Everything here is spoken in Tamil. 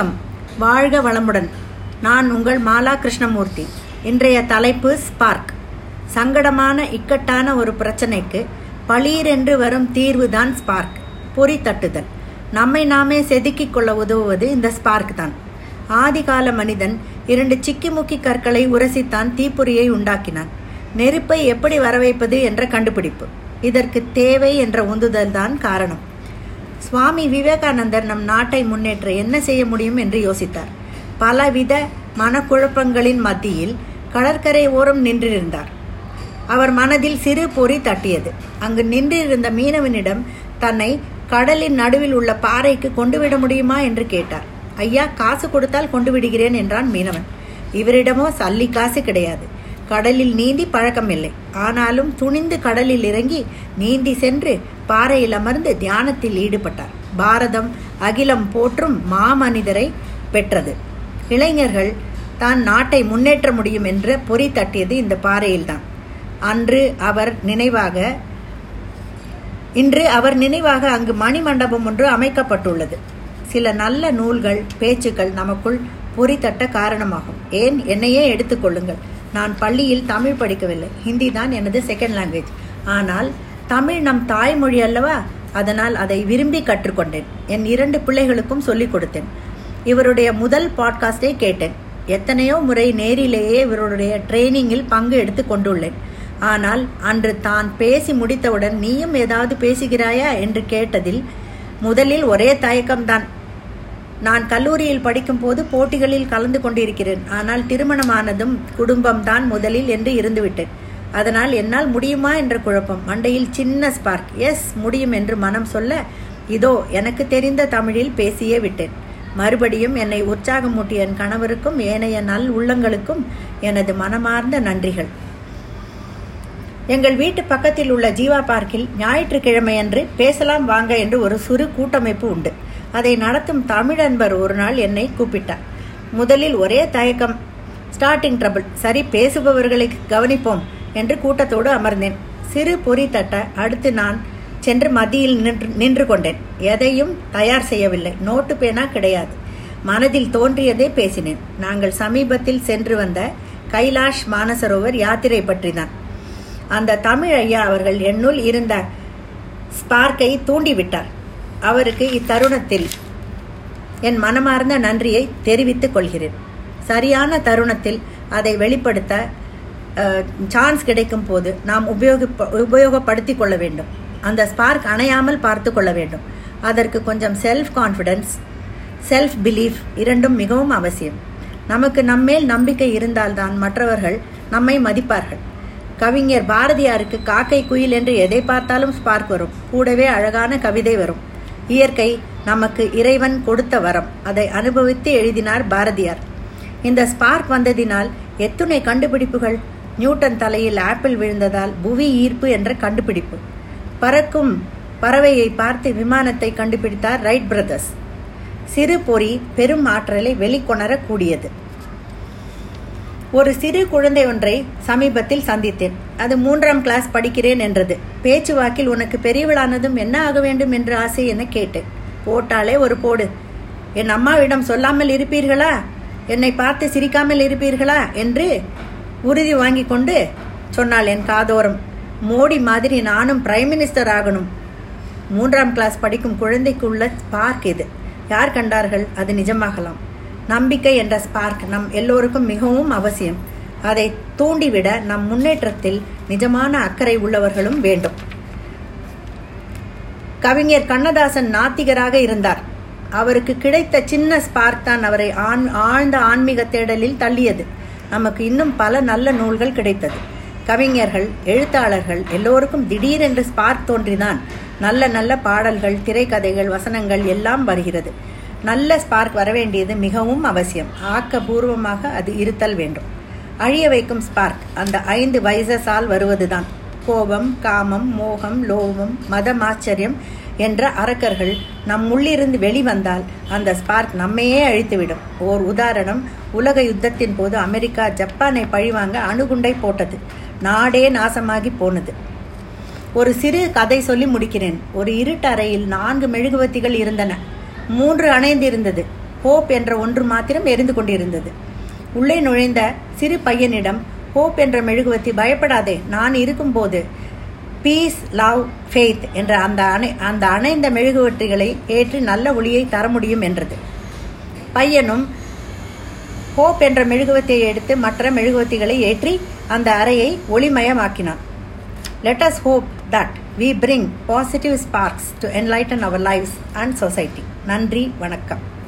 வணக்கம். வாழ்க வளமுடன். நான் உங்கள் மாலா கிருஷ்ணமூர்த்தி இன்றைய தலைப்பு ஸ்பார்க். சங்கடமான இக்கட்டான ஒரு பிரச்சனைக்கு பளீரென்று வரும் தீர்வுதான் ஸ்பார்க். பொறி தட்டுதல். நம்மை நாமே செதுக்கிக் கொள்ள உதவுவது இந்த ஸ்பார்க் தான். ஆதிகால மனிதன் இரண்டு சிக்கிமுக்கி கற்களை உரசித்தான் தீப்பொறியை உண்டாக்கினான். நெருப்பை எப்படி வரவைப்பது என்ற கண்டுபிடிப்பு. இதற்கு தேவை என்ற உந்துதல் தான் காரணம். சுவாமி விவேகானந்தர் நம் நாட்டை முன்னேற்ற என்ன செய்ய முடியும் என்று யோசித்தார். பலவித மனக்குழப்பங்களின் மத்தியில் கடற்கரை ஓரம் நின்றிருந்தார். அவர் மனதில் சிறு பொறி தட்டியது. அங்கு நின்றிருந்த மீனவனிடம் தன்னை கடலின் நடுவில் உள்ள பாறைக்கு கொண்டு விட முடியுமா? என்று கேட்டார். ஐயா காசு கொடுத்தால் கொண்டு விடுகிறேன் என்றான் மீனவன். இவரிடமோ சல்லி காசு கிடையாது. கடலில் நீந்தி பழக்கமில்லை. ஆனாலும் துணிந்து கடலில் இறங்கி நீந்தி சென்று பாறையில் அமர்ந்து தியானத்தில் ஈடுபட்டார். பாரதம் அகிலம் போற்றும் மாமனிதரை பெற்றது. இளைஞர்கள் தான் நாட்டை முன்னேற்ற முடியும் என்று பொறி தட்டியது இந்த பாறையில்தான். அன்று அவர் நினைவாக இன்று அவர் நினைவாக அங்கு மணிமண்டபம் ஒன்று அமைக்கப்பட்டுள்ளது. சில நல்ல நூல்கள் பேச்சுக்கள் நமக்குள் பொறி தட்ட காரணமாகும். ஏன்? என்னையே எடுத்துக்கொள்ளுங்கள் நான் பள்ளியில் தமிழ் படிக்கவில்லை. ஹிந்தி தான் எனது செகண்ட் லாங்குவேஜ் ஆனால் தமிழ் நம் தாய்மொழி அல்லவா? அதனால் அதை விரும்பி கற்றுக்கொண்டேன். என் இரண்டு பிள்ளைகளுக்கும் சொல்லிக் கொடுத்தேன். இவருடைய முதல் பாட்காஸ்டை கேட்டேன். எத்தனையோ முறை நேரிலேயே இவருடைய ட்ரைனிங்கில் பங்கு எடுத்து கொண்டுள்ளேன். ஆனால் அன்று தான் பேசி முடித்தவுடன் நீயும் ஏதாவது பேசுகிறாயா? என்று கேட்டதில் முதலில் ஒரே தயக்கம்தான். நான் கல்லூரியில் படிக்கும் போது போட்டிகளில் கலந்து கொண்டிருக்கிறேன். ஆனால் திருமணமானதும் குடும்பம்தான் முதலில் என்று இருந்துவிட்டேன் அதனால் என்னால் முடியுமா என்ற குழப்பம். மண்டையில் சின்ன ஸ்பார்க் எஸ் முடியும் என்று மனம் சொல்ல இதோ எனக்கு தெரிந்த தமிழில் பேசியே விட்டேன். மறுபடியும் என்னை உற்சாகமூட்டிய என் கணவருக்கும் ஏனைய நல் உள்ளங்களுக்கும் எனது மனமார்ந்த நன்றிகள். எங்கள் வீட்டு பக்கத்தில் உள்ள ஜீவா பார்க்கில் ஞாயிற்றுக்கிழமையன்று பேசலாம் வாங்க என்று ஒரு சிறு கூட்டமைப்பு உண்டு. அதை நடத்தும் தமிழன்பர் ஒரு நாள் என்னை கூப்பிட்டார். முதலில் ஒரே தயக்கம் ஸ்டார்டிங் ட்ரபிள் சரி பேசுபவர்களை கவனிப்போம் என்று கூட்டத்தோடு அமர்ந்தேன். சிறு பொறி தட்ட அடுத்து நான் சென்று மதியில் நின்று நின்று கொண்டேன். எதையும் தயார் செய்யவில்லை. நோட்டு பேனா கிடையாது. மனதில் தோன்றியதே பேசினேன். நாங்கள் சமீபத்தில் சென்று வந்த கைலாஷ் மானசரோவர் யாத்திரை பற்றிதான். அந்த தமிழ் ஐயா அவர்கள் என்னுள் இருந்த ஸ்பார்க்கை தூண்டிவிட்டார். அவருக்கு இத்தருணத்தில் என் மனமார்ந்த நன்றியை தெரிவித்துக் கொள்கிறேன். சரியான தருணத்தில் அதை வெளிப்படுத்த சான்ஸ் கிடைக்கும் போது நாம் உபயோக உபயோகப்படுத்தி கொள்ள வேண்டும். அந்த ஸ்பார்க் அணையாமல் பார்த்து கொள்ள வேண்டும். அதற்கு கொஞ்சம் செல்ஃப் கான்ஃபிடென்ஸ் செல்ஃப் பிலீஃப் இரண்டும் மிகவும் அவசியம். நமக்கு நம்மேல் நம்பிக்கை இருந்தால்தான் மற்றவர்கள் நம்மை மதிப்பார்கள். கவிஞர் பாரதியாருக்கு காக்கை குயில் என்று எதை பார்த்தாலும் ஸ்பார்க் வரும். கூடவே அழகான கவிதை வரும். இயற்கை நமக்கு இறைவன் கொடுத்த வரம். அதை அனுபவித்து எழுதினார் பாரதியார். இந்த ஸ்பார்க் வந்ததினால் எத்துணை கண்டுபிடிப்புகள்? நியூட்டன் தலையில் ஆப்பிள் விழுந்ததால் புவி ஈர்ப்பு என்ற கண்டுபிடிப்பு. பறக்கும் பறவையை பார்த்து விமானத்தை கண்டுபிடித்தார் ரைட் பிரதர்ஸ். சிறு பொறி பெரும் ஆற்றலை வெளிக்கொணரக்கூடியது. ஒரு சிறு குழந்தை ஒன்றை சமீபத்தில் சந்தித்தேன். அது மூன்றாம் கிளாஸ் படிக்கிறேன் என்றது. பேச்சுவாக்கில் உனக்கு பெரியவளானதும் என்ன ஆக வேண்டும் என்று ஆசை என கேட்டேன். போட்டாலே ஒரு போடு. என் அம்மாவிடம் சொல்லாமல் இருப்பீர்களா? என்னை பார்த்து சிரிக்காமல் இருப்பீர்களா என்று உறுதி வாங்கி கொண்டு சொன்னாள் என் காதோரம். மோடி மாதிரி நானும் பிரைம் மினிஸ்டர் ஆகணும். மூன்றாம் கிளாஸ் படிக்கும் குழந்தைக்கு உள்ள ஸ்பார்க் இது. யார் கண்டார்கள்? அது நிஜமாகலாம். நம்பிக்கை என்ற ஸ்பார்க் நம் எல்லோருக்கும் மிகவும் அவசியம். அதை தூண்டிவிட நம் முன்னேற்றத்தில் நிஜமான அக்கறை உள்ளவர்களும் வேண்டும். கவிஞர் கண்ணதாசன் நாத்திகராக இருந்தார். அவருக்கு கிடைத்த சின்ன ஸ்பார்க் தான் அவரை ஆண் ஆழ்ந்த ஆன்மீக தேடலில் தள்ளியது. நமக்கு இன்னும் பல நல்ல நூல்கள் கிடைத்தது. கவிஞர்கள் எழுத்தாளர்கள் எல்லோருக்கும் திடீரென்று ஸ்பார்க் தோன்றிதான் நல்ல நல்ல பாடல்கள் திரைக்கதைகள் வசனங்கள் எல்லாம் வருகிறது. நல்ல ஸ்பார்க் வரவேண்டியது மிகவும் அவசியம். ஆக்கபூர்வமாக அது இருத்தல் வேண்டும். அழிய வைக்கும் ஸ்பார்க் அந்த ஐந்து வயசஸால் வருவதுதான். கோபம் காமம் மோகம் லோபம் மதம் ஆச்சரியம் என்ற அரக்கர்கள் நம் உள்ளிருந்து வெளிவந்தால் அந்த ஸ்பார்க் நம்மையே அழித்துவிடும். ஓர் உதாரணம் உலக யுத்தத்தின் போது அமெரிக்கா ஜப்பானை பழிவாங்க அணுகுண்டை போட்டது. நாடே நாசமாகி போனது. ஒரு சிறு கதை சொல்லி முடிக்கிறேன். ஒரு இருட்டறையில் நான்கு மெழுகுவத்திகள் இருந்தன. மூன்று அணைந்திருந்தது. ஹோப் என்ற ஒன்று மாத்திரம் எரிந்து கொண்டிருந்தது. உள்ளே நுழைந்த சிறு பையனிடம் ஹோப் என்ற மெழுகுவத்தி பயப்படாதே. நான் இருக்கும்போது பீஸ் லவ் ஃபெய்த் என்ற அந்த அணை அந்த அணைந்த மெழுகுவற்றிகளை ஏற்றி நல்ல ஒளியை தர முடியும் என்றது. பையனும் ஹோப் என்ற மெழுகுவத்தியை எடுத்து மற்ற மெழுகுவத்திகளை ஏற்றி அந்த அறையை ஒளிமயமாக்கினான். Let us hope that we bring positive sparks to enlighten our lifes and society நன்றி வணக்கம்.